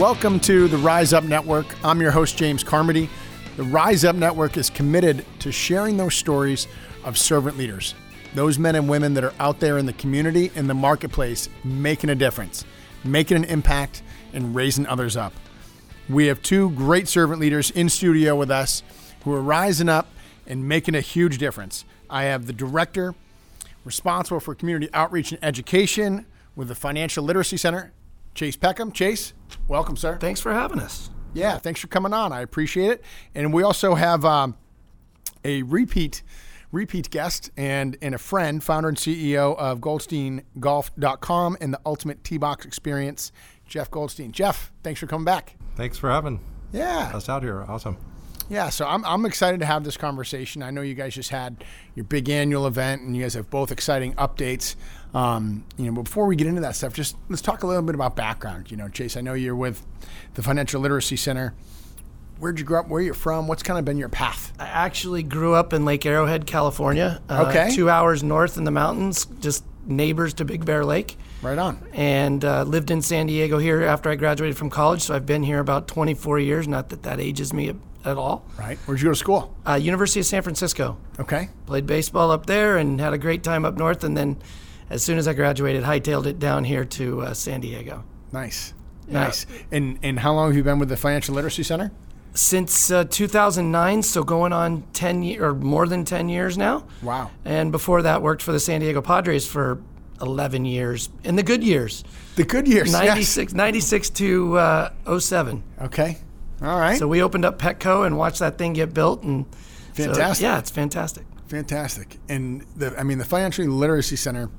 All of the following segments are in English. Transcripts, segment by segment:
Welcome to the Rise Up Network. I'm your host, James Carmody. The Rise Up Network is committed to sharing those stories of servant leaders, those men and women that are out there in the community, in the marketplace, making a difference, making an impact, and raising others up. We have two great servant leaders in studio with us who are rising up and making a huge difference. I have the director responsible for community outreach and education with the Financial Literacy Center, Chase Peckham. Chase, welcome, sir. Thanks for having us. Yeah, thanks for coming on. I appreciate it. And we also have um, a repeat repeat guest and, and a friend, founder and CEO of GoldsteinGolf.com and the Ultimate Tee Box Experience, Jeff Goldstein. Jeff, thanks for coming back. Thanks for having Yeah. us out here. Awesome. Yeah, so I'm, I'm excited to have this conversation. I know you guys just had your big annual event, and you guys have both exciting updates. Um, you know, but before we get into that stuff, just let's talk a little bit about background. You know, Chase, I know you're with the Financial Literacy Center. Where'd you grow up? Where are you're from? What's kind of been your path? I actually grew up in Lake Arrowhead, California. uh, Okay. Two hours north in the mountains, just neighbors to Big Bear Lake. Right on. And uh, lived in San Diego here after I graduated from college. So I've been here about 24 years. Not that that ages me at all. Right. Where'd you go to school? Uh, University of San Francisco. Okay. Played baseball up there and had a great time up north. And then as soon as I graduated, hightailed it down here to uh, San Diego. Nice. Nice. And and how long have you been with the Financial Literacy Center? Since uh, 2009, so going on 10 ye- or more than 10 years now. Wow. And before that, worked for the San Diego Padres for 11 years in the good years, The good years. yes. 96, 96 to uh, 07. Okay. All right. So we opened up Petco and watched that thing get built. And so, Fantastic. yeah, it's fantastic. Fantastic. And the I mean the Financial Literacy Center.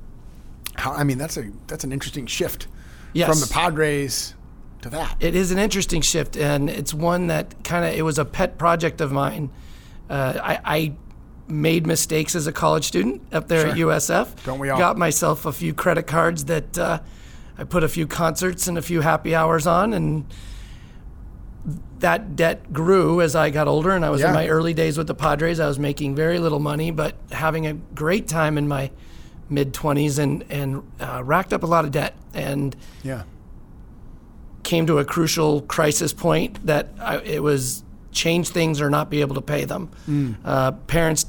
How I mean that's a that's an interesting shift Yes. from the Padres to that. It is an interesting shift, and it's one that kind of it was a pet project of mine. Uh, I, I made mistakes as a college student up there at USF. Don't we all? Got myself a few credit cards that uh, I put a few concerts and a few happy hours on, and that debt grew as I got older. And I was Yeah. in my early days with the Padres. I was making very little money, but having a great time in my mid 20s and and uh, racked up a lot of debt and yeah. came to a crucial crisis point that I, it was change things or not be able to pay them. Uh, parents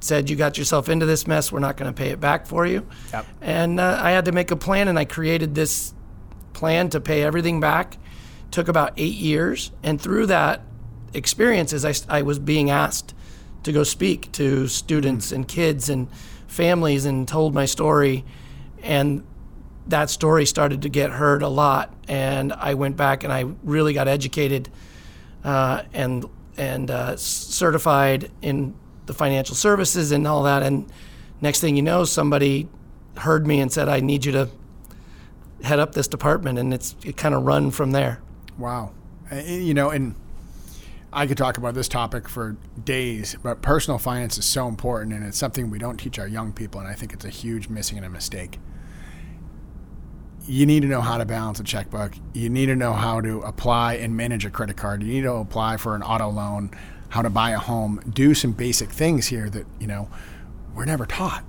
said, "You got yourself into this mess. We're not going to pay it back for you." Yep. And uh, I had to make a plan, and I created this plan to pay everything back. Took about eight years, and through that experiences, I, I was being asked to go speak to students and kids and families, and told my story, and that story started to get heard a lot, and I went back and I really got educated uh, and and uh, certified in the financial services and all that. And next thing you know, somebody heard me and said, "I need you to head up this department," and it's it kind of run from there. Wow. You know, and I could talk about this topic for days, but personal finance is so important, and it's something we don't teach our young people, and I think it's a huge missing and a mistake. You need to know how to balance a checkbook. You need to know how to apply and manage a credit card. You need to apply for an auto loan, how to buy a home, do some basic things here that, you know, we're never taught.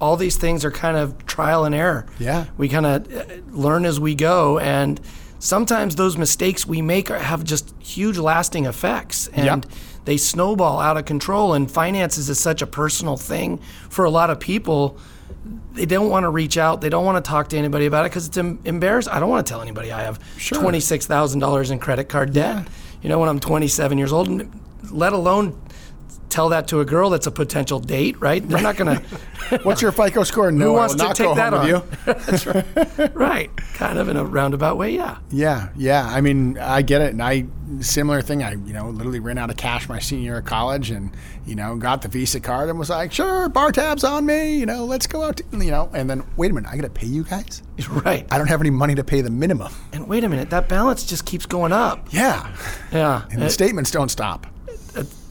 all these things are kind of trial and error. Yeah. We kind of uh, learn as we go, and sometimes those mistakes we make are, have just huge lasting effects, and Yep. they snowball out of control. And finances is such a personal thing for a lot of people. They don't want to reach out. They don't want to talk to anybody about it because it's em- embarrassing. I don't want to tell anybody I have Sure. twenty six thousand dollars in credit card debt. You know, when I'm twenty seven years old, let alone tell that to a girl that's a potential date. Right? They're not going to. What's your FICO score? No, Who wants to not take that on? you. That's right. right. Kind of in a roundabout way, yeah. Yeah, yeah. I mean, I get it, and I similar thing. I you know literally ran out of cash my senior year of college, and you know got the Visa card and was like, sure, bar tabs on me. You know, let's go out. To, you know, and then wait a minute, I got to pay you guys. Right. I don't have any money to pay the minimum. And wait a minute, that balance just keeps going up. Yeah, Yeah. and the statements don't stop.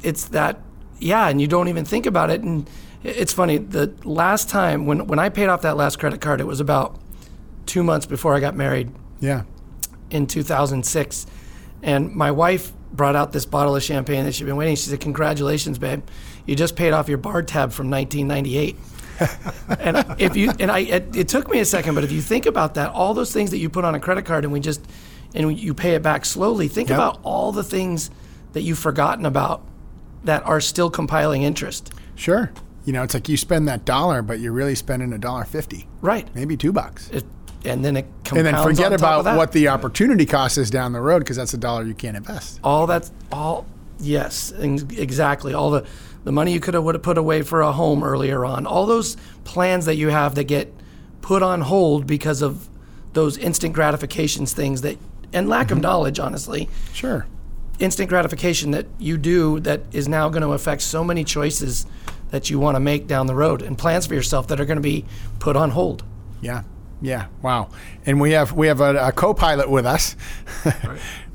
it's that yeah and you don't even think about it. And it's funny the last time when when i paid off that last credit card it was about two months before i got married. Yeah, in 2006 and my wife brought out this bottle of champagne that she'd been waiting. She said congratulations babe. You just paid off your bar tab from 1998 and if you and I, it, it took me a second, but if you think about that, all those things that you put on a credit card, and we just, and you pay it back slowly, think Yep. about all the things that you've forgotten about that are still compiling interest. Sure. You know, it's like you spend that dollar, but you're really spending a dollar fifty, Right. maybe two bucks. It, and then it And then forget about what the opportunity cost is down the road because that's a dollar you can't invest. all that's all yes exactly all the the money you could have would have put away for a home earlier on all those plans that you have that get put on hold because of those instant gratifications things that and lack Mm-hmm. of knowledge honestly Sure. Instant gratification that you do that is now going to affect so many choices that you want to make down the road and plans for yourself that are going to be put on hold Yeah. Yeah. Wow. And we have we have a, a co-pilot with us,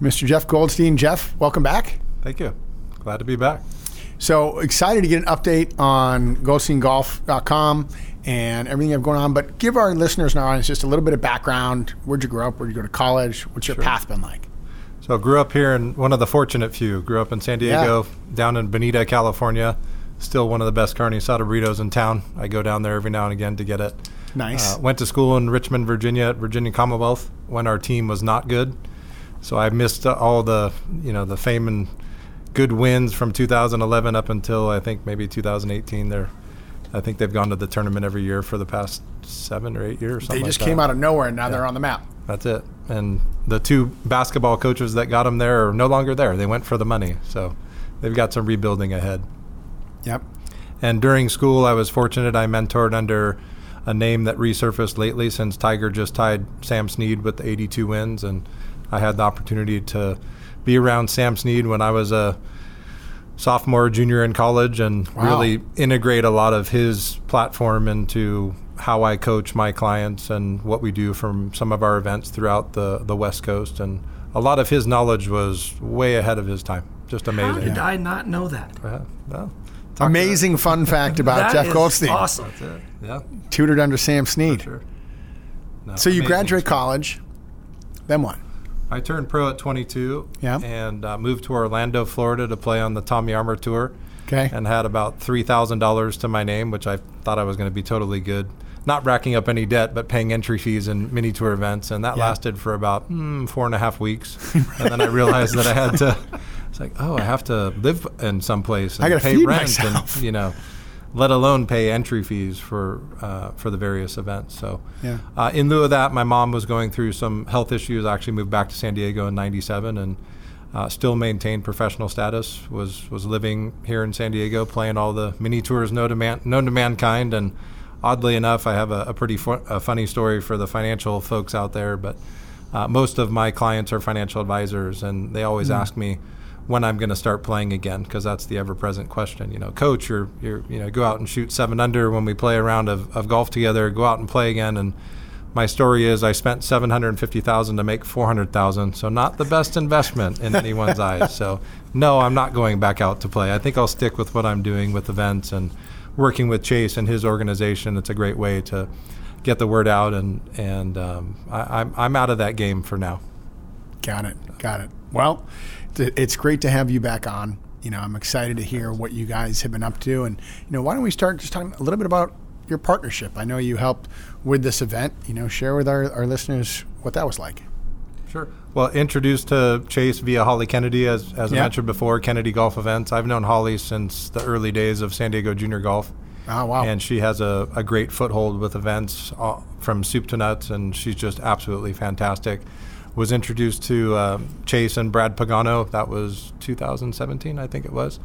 Mr. Jeff Goldstein. Jeff, welcome back. Thank you. Glad to be back. So excited to get an update on goldsteingolf.com and everything you have going on. But give our listeners and our audience just a little bit of background. Where'd you grow up? Where'd you go to college? What's your path been like? So grew up here in one of the fortunate few. Grew up in San Diego, down in Bonita, California. Still one of the best carne asada burritos in town. I go down there every now and again to get it. Nice. Uh, went to school in Richmond, Virginia, at Virginia Commonwealth when our team was not good. So I missed uh, all the, you know, the fame and good wins from 2011 up until I think maybe 2018. They're, I think they've gone to the tournament every year for the past seven or eight years. they Something just like came that. out of nowhere and now they're on the map. That's it. And the two basketball coaches that got them there are no longer there. They went for the money. So they've got some rebuilding ahead. Yep. And during school, I was fortunate. I mentored under a name that resurfaced lately since Tiger just tied Sam Snead with the 82 wins. And I had the opportunity to be around Sam Snead when I was a sophomore, junior in college and Wow. really integrate a lot of his platform into how I coach my clients and what we do from some of our events throughout the, the West Coast. And a lot of his knowledge was way ahead of his time. Just amazing. how did i not know that Yeah, well, Amazing fun fact about Jeff Goldstein. awesome. Yeah, Tutored under Sam Snead. sure. No, So you graduate college. Then what? I turned pro at 22 Yeah. and uh, moved to Orlando, Florida to play on the Tommy Armour Tour. Okay. And had about $3,000 to my name, which I thought I was going to be totally good. Not racking up any debt, but paying entry fees and mini tour events. And that Yeah. lasted for about mm, four and a half weeks. and then I realized that I had to, it's like, oh, I have to live in some place and I gotta pay feed rent myself. and, you know, let alone pay entry fees for uh, for the various events. So, Yeah. uh, in lieu of that, my mom was going through some health issues. I actually moved back to San Diego in '97 and uh, still maintained professional status. Was was living here in San Diego, playing all the mini tours known to, man, known to mankind. And oddly enough, I have a, a pretty fu- a funny story for the financial folks out there. But uh, most of my clients are financial advisors, and they always ask me when I'm going to start playing again because that's the ever-present question. You know, coach, you're, you're you know go out and shoot seven under when we play a round of, of golf together. Go out and play again. And my story is I spent seven hundred and fifty thousand to make four hundred thousand. So not the best investment in anyone's eyes. So no, I'm not going back out to play. I think I'll stick with what I'm doing with events and working with Chase and his organization. It's a great way to get the word out and and um, I, I'm I'm out of that game for now. Got it. Got it. Well, it's great to have you back on. You know, I'm excited to hear what you guys have been up to. And, you know, why don't we start just talking a little bit about your partnership? I know you helped with this event. You know, share with our, our listeners what that was like. Sure. Well, introduced to Chase via Holly Kennedy, as, as Yeah. I mentioned before, Kennedy Golf Events. I've known Holly since the early days of San Diego Junior Golf. Oh, wow. And she has a, a great foothold with events uh, from soup to nuts, and she's just absolutely fantastic. Was introduced to um, Chase and Brad Pagano. That was 2017, I think it was.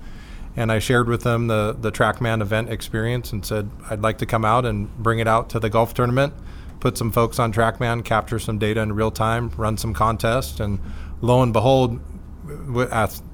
And I shared with them the, the TrackMan event experience and said, I'd like to come out and bring it out to the golf tournament, put some folks on TrackMan, capture some data in real time, run some contests. And lo and behold,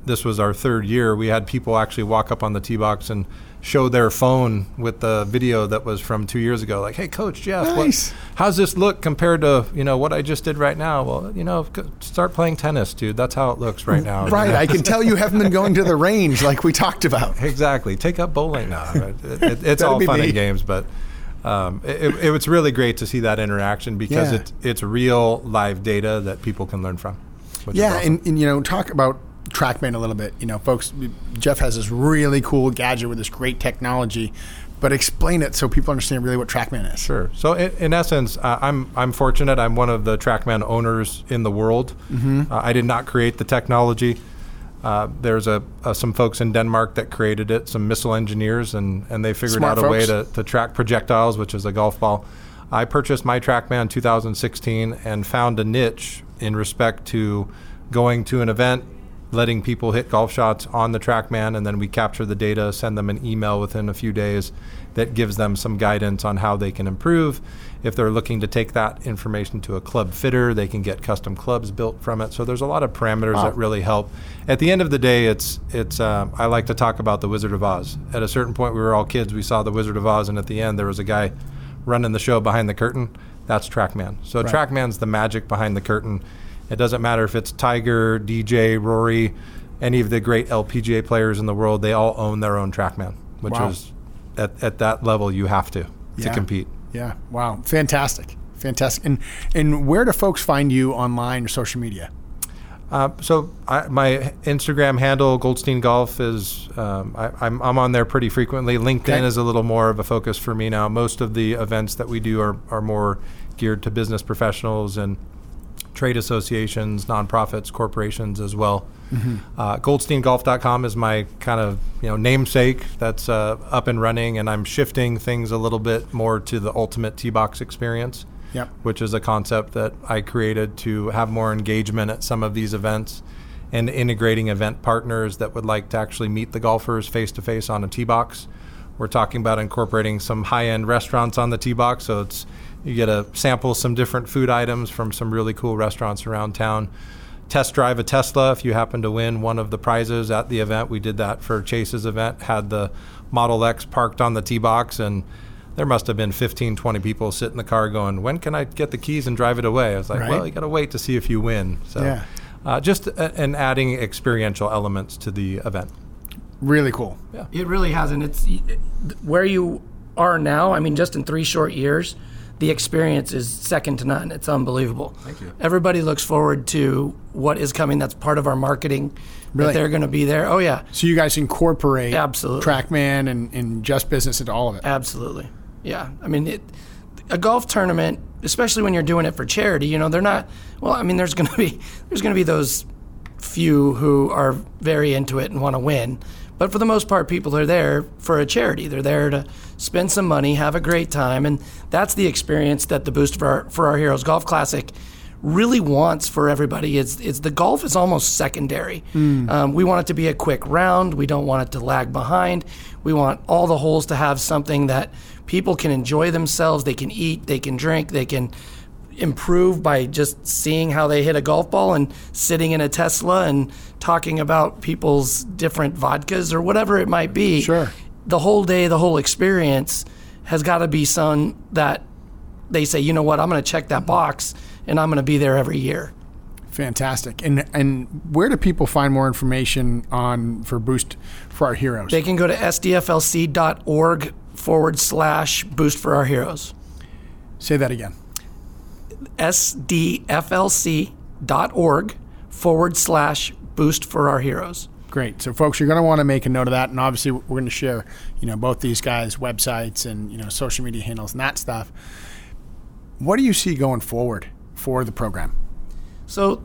this was our third year, we had people actually walk up on the tee box and show their phone with the video that was from two years ago. Like, hey, Coach Jeff, what- how's this look compared to you know what I just did right now? Well, you know, start playing tennis, dude. That's how it looks right now. Right. I can tell you haven't been going to the range like we talked about. Exactly. Take up bowling now. It- it- it's all fun me. and games, but um, it, it, it's really great to see that interaction because Yeah. it's it's real live data that people can learn from. Yeah, awesome. and, and you know, talk about TrackMan a little bit. You know, folks, Jeff has this really cool gadget with this great technology, but explain it so people understand really what TrackMan is. Sure. So in, in essence, uh, I'm I'm fortunate. I'm one of the TrackMan owners in the world. Uh, I did not create the technology. Uh, there's a, some folks in Denmark that created it, some missile engineers, and, and they figured Smart out a way to, to track projectiles, which is a golf ball. I purchased my TrackMan 2016 and found a niche in respect to going to an event, letting people hit golf shots on the TrackMan, and then we capture the data, send them an email within a few days that gives them some guidance on how they can improve. If they're looking to take that information to a club fitter, they can get custom clubs built from it. So there's a lot of parameters that really help. At the end of the day, it's it's. Uh, I like to talk about the Wizard of Oz. At a certain point, we were all kids. We saw the Wizard of Oz, and at the end, there was a guy running the show behind the curtain. That's TrackMan. So Right. TrackMan's the magic behind the curtain. It doesn't matter if it's Tiger, DJ, Rory, any of the great LPGA players in the world. They all own their own TrackMan, which Wow. is at, at that level you have to to compete. Yeah. Wow. Fantastic. Fantastic. And and where do folks find you online or social media? Uh, so I, my Instagram handle Goldstein Golf is um, I, I'm I'm on there pretty frequently. LinkedIn Okay. is a little more of a focus for me now. Most of the events that we do are are more geared to business professionals and trade associations, nonprofits, corporations as well. Uh, GoldsteinGolf.com is my kind of you know namesake that's uh, up and running, and I'm shifting things a little bit more to the ultimate tee box experience Yep. which is a concept that I created to have more engagement at some of these events and integrating event partners that would like to actually meet the golfers face to face on a tee box. We're talking about incorporating some high end restaurants on the tee box, so it's you get to sample some different food items from some really cool restaurants around town. Test drive a Tesla if you happen to win one of the prizes at the event. We did that for Chase's event, had the Model X parked on the tee box and there must have been 15, 20 people sit in the car going, when can I get the keys and drive it away? I was like, Right. well, you got to wait to see if you win. So, Yeah. uh, just a, and adding experiential elements to the event. Really cool. Yeah. It really hasn't. It's where you are now. I mean, just in three short years, the experience is second to none. It's unbelievable. Thank you. Everybody looks forward to what is coming. That's part of our marketing. Really? That they're going to be there. Oh yeah, So you guys incorporate Absolutely. TrackMan and, and Just Business into all of it. absolutely. Yeah. I mean, it, a golf tournament, especially when you're doing it for charity. You know, they're not. Well, I mean, there's going to be there's going to be those few who are very into it and want to win. But for the most part, people are there for a charity. They're there to spend some money, have a great time, and that's the experience that the Boost for Our, for Our Heroes Golf Classic really wants for everybody. It's, it's the golf is almost secondary. Um, we want it to be a quick round. We don't want it to lag behind. We want all the holes to have something that people can enjoy themselves. They can eat, they can drink, they can improve by just seeing how they hit a golf ball and sitting in a Tesla and talking about people's different vodkas or whatever it might be. Sure. The whole day, the whole experience has got to be some that they say, you know what, I'm going to check that box and I'm going to be there every year. Fantastic. And and where do people find more information on for Boost for Our Heroes? They can go to sdflc.org forward slash boost for our heroes. Say that again. sdflc.org forward slash boost for our heroes. Great. So, folks, you're going to want to make a note of that, and obviously, we're going to share, you know, both these guys' websites and you know social media handles and that stuff. What do you see going forward for the program? So,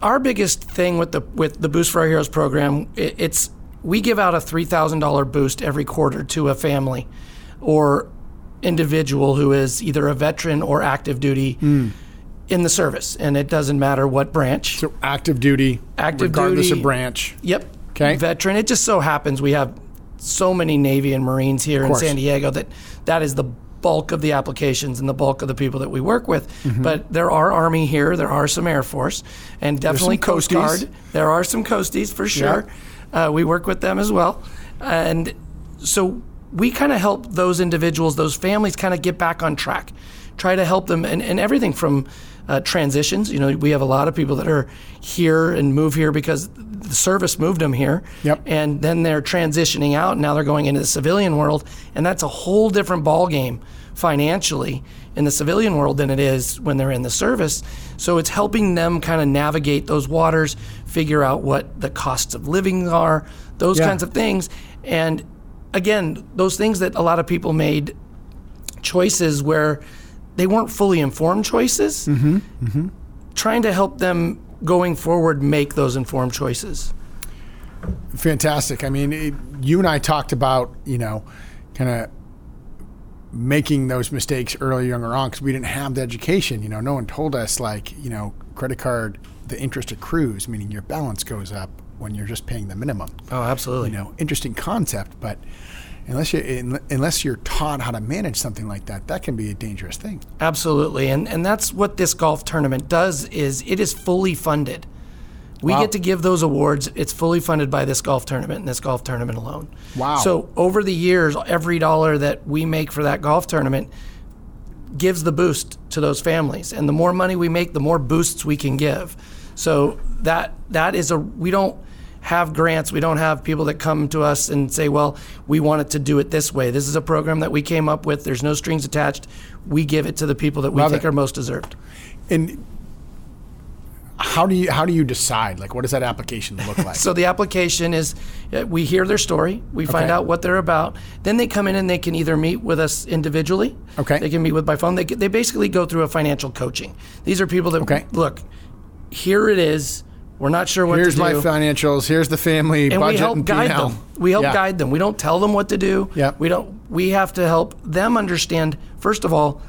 our biggest thing with the with the Boost for Our Heroes program, it, it's we give out a three thousand dollar boost every quarter to a family or individual who is either a veteran or active duty hmm. In the service, and it doesn't matter what branch. So, active duty, Active regardless duty. of branch. Yep. Okay. Veteran. It just so happens we have so many Navy and Marines here in. San Diego that that is the bulk of the applications and the bulk of the people that we work with. Mm-hmm. But there are Army here, there are some Air Force, and definitely Coast Coasties. Guard. There are some Coasties for sure. Uh, we work with them as well. And so we kind of help those individuals, those families kind of get back on track, try to help them, and, and everything from uh, transitions. You know, we have a lot of people that are here and move here because the service moved them here. Yep. And then they're transitioning out, and now they're going into the civilian world, and that's a whole different ballgame financially in the civilian world than it is when they're in the service. So it's helping them kind of navigate those waters, figure out what the costs of living are, those Yeah. kinds of things. And again, those things that a lot of people made choices where they weren't fully informed choices. Mm-hmm. Trying to help them going forward make those informed choices. Fantastic. I mean, it, you and I talked about, you know, kind of making those mistakes early, younger on, because we didn't have the education. You know, no one told us, like, you know, credit card, the interest accrues, meaning your balance goes up when you're just paying the minimum. Oh, absolutely. You know, interesting concept, but unless you unless you're taught how to manage something like that, that can be a dangerous thing. Absolutely, and and that's what this golf tournament does. Is it is fully funded. We Wow. get to give those awards. It's fully funded by this golf tournament and this golf tournament alone. Wow. So over the years, every dollar that we make for that golf tournament gives the boost to those families. And the more money we make, the more boosts we can give. So that that is a we don't have grants. We don't have people that come to us and say, "Well, we wanted to do it this way." This is a program that we came up with. There's no strings attached. We give it to the people that we Love think it. are most deserved. And how do you how do you decide? Like, what does that application look like? So the application is uh, we hear their story, we find Okay. out what they're about. Then they come in and they can either meet with us individually. Okay. They can meet with by phone. They, they basically go through a financial coaching. These are people that Okay. look. Here it is. We're not sure what Here's to do. Here's my financials. Here's the family and budget we help and guide P&L. them. We help Yeah. guide them. We don't tell them what to do. Yep. We don't. We have to help them understand first of all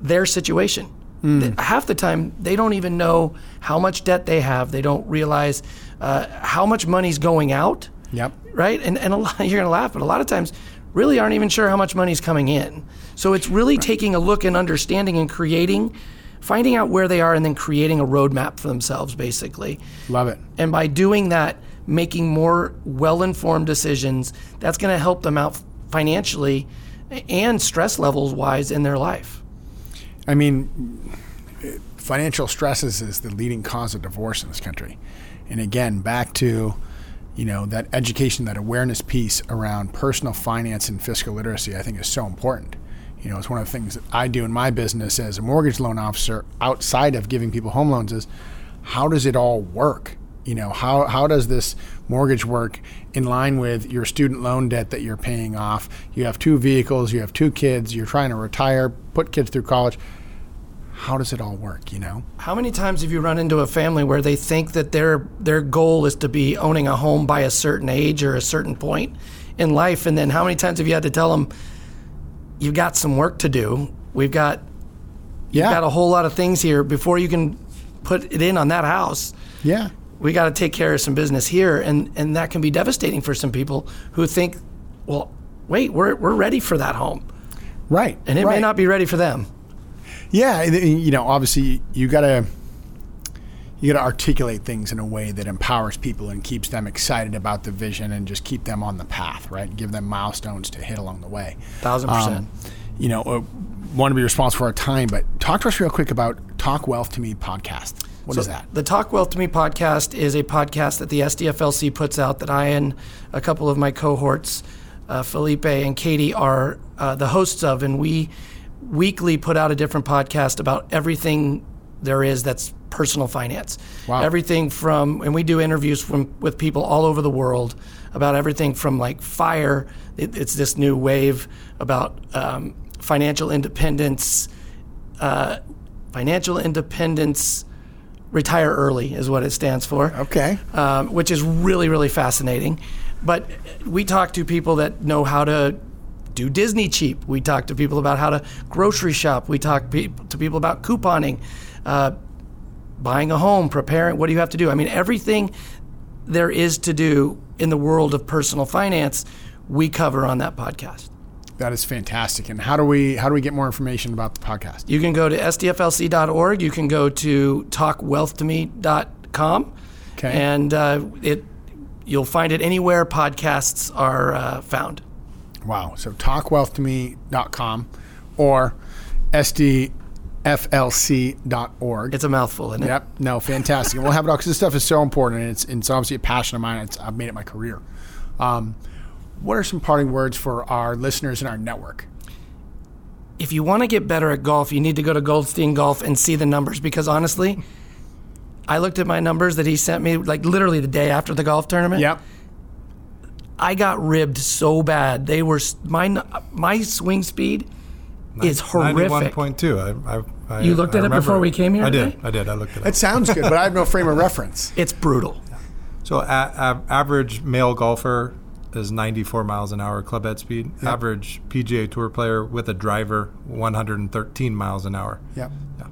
their situation. Th- Half the time they don't even know how much debt they have. They don't realize uh, how much money's going out. Yep. Right. And and a lot, you're gonna laugh, but a lot of times really aren't even sure how much money's coming in. So it's really taking a look and understanding and creating. Finding out where they are and then creating a roadmap for themselves, basically. Love it. And by doing that, making more well informed decisions, that's going to help them out financially and stress levels wise in their life. I mean, financial stresses is the leading cause of divorce in this country. And again, back to, you know, that education, that awareness piece around personal finance and fiscal literacy, I think is so important. You know, it's one of the things that I do in my business as a mortgage loan officer outside of giving people home loans is how does it all work? You know, how, how does this mortgage work in line with your student loan debt that you're paying off? You have two vehicles, you have two kids, you're trying to retire, put kids through college how does it all work you know How many times have you run into a family where they think that their their goal is to be owning a home by a certain age or a certain point in life and then how many times have you had to tell them you've got some work to do. We've got yeah got a whole lot of things here before you can put it in on that house. yeah we got to take care of some business here and and that can be devastating for some people who think well wait we're we're ready for that home right and it right. may not be ready for them yeah you know obviously you gotta you gotta articulate things in a way that empowers people and keeps them excited about the vision and just keep them on the path right? Give them milestones to hit along the way. Thousand percent. Um, you know uh, want to be responsible for our time but talk to us real quick about talk wealth to me podcast. What is that? the talk wealth to me podcast is a podcast that the sdflc puts out that i and a couple of my cohorts uh, felipe and katie are uh, the hosts of and we weekly put out a different podcast about everything there is that's personal finance. Wow. everything from and we do interviews from with people all over the world about everything from like fire it, it's this new wave about um, financial independence uh, financial independence retire early is what it stands for. Okay. Um, which is really really fascinating. But we talk to people that know how to do disney cheap. We talk to people about how to grocery shop. We talk pe- to people about couponing. Uh, buying a home preparing what do you have to do i mean everything there is to do in the world of personal finance we cover on that podcast that is fantastic and how do we how do we get more information about the podcast You can go to sdflc.org. You can go to talkwealthtome.com. Okay. And uh, it you'll find it anywhere podcasts are uh, found. Wow. So talkwealthtome.com or sdflc.org. It's a mouthful, isn't it? Yep. No, fantastic. And we'll have it all because this stuff is so important and it's, it's obviously a passion of mine. It's, I've made it my career. Um, what are some parting words for our listeners in our network? If you want to get better at golf, you need to go to Goldstein Golf and see the numbers because honestly, I looked at my numbers that he sent me like literally the day after the golf tournament. Yep. I got ribbed so bad. They were my my swing speed is horrific. 91.2. I, I, I, You looked I at it remember before we came here I did. today? I did. I looked at it. It sounds good, but I have no frame of reference. It's brutal. So, a, a, average male golfer is 94 miles an hour club head speed. Average PGA Tour player with a driver, 113 miles an hour. Yep. Yeah,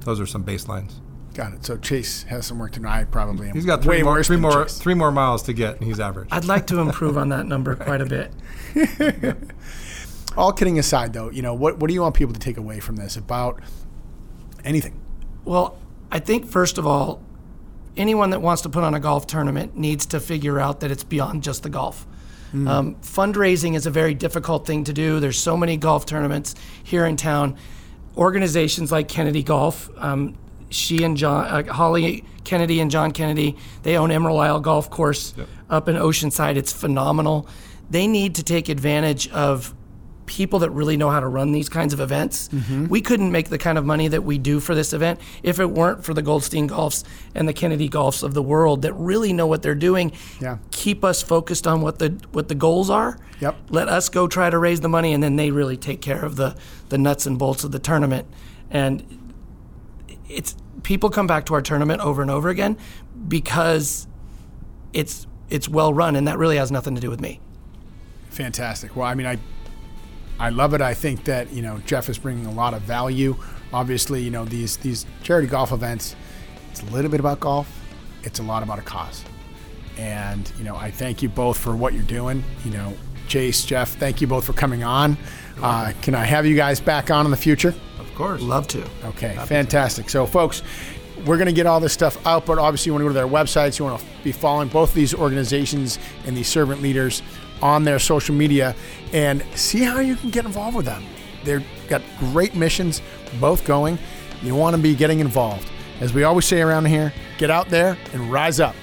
those are some baselines. Got it. So Chase has some work to do. I probably am. He's got way three more, worse three than more, Chase. three more miles to get, and he's average. I'd like to improve on that number quite a bit. All kidding aside, though, you know what? What do you want people to take away from this about anything? Well, I think first of all, anyone that wants to put on a golf tournament needs to figure out that it's beyond just the golf. Um, fundraising is a very difficult thing to do. There's so many golf tournaments here in town. Organizations like Kennedy Golf, um, she and John, uh, Holly Kennedy and John Kennedy, they own Emerald Isle Golf Course up in Oceanside. It's phenomenal. They need to take advantage of people that really know how to run these kinds of events. Mm-hmm. We couldn't make the kind of money that we do for this event if it weren't for the Goldstein Golfs and the Kennedy Golfs of the world that really know what they're doing. Yeah. Keep us focused on what the what the goals are. Yep. Let us go try to raise the money and then they really take care of the the nuts and bolts of the tournament. And it's people come back to our tournament over and over again because it's it's well run and that really has nothing to do with me. Fantastic. Well, I mean, I I love it. I think that you know Jeff is bringing a lot of value. Obviously, you know these these charity golf events. It's a little bit about golf. It's a lot about a cause. And you know, I thank you both for what you're doing. You know, Chase, Jeff, thank you both for coming on. Uh, can I have you guys back on in the future? of course. Love to. Okay, fantastic. So, folks, we're going to get all this stuff out, but obviously, you want to go to their websites. You want to be following both of these organizations and these servant leaders on their social media and see how you can get involved with them. They've got great missions, both going. You want to be getting involved. As we always say around here, get out there and rise up.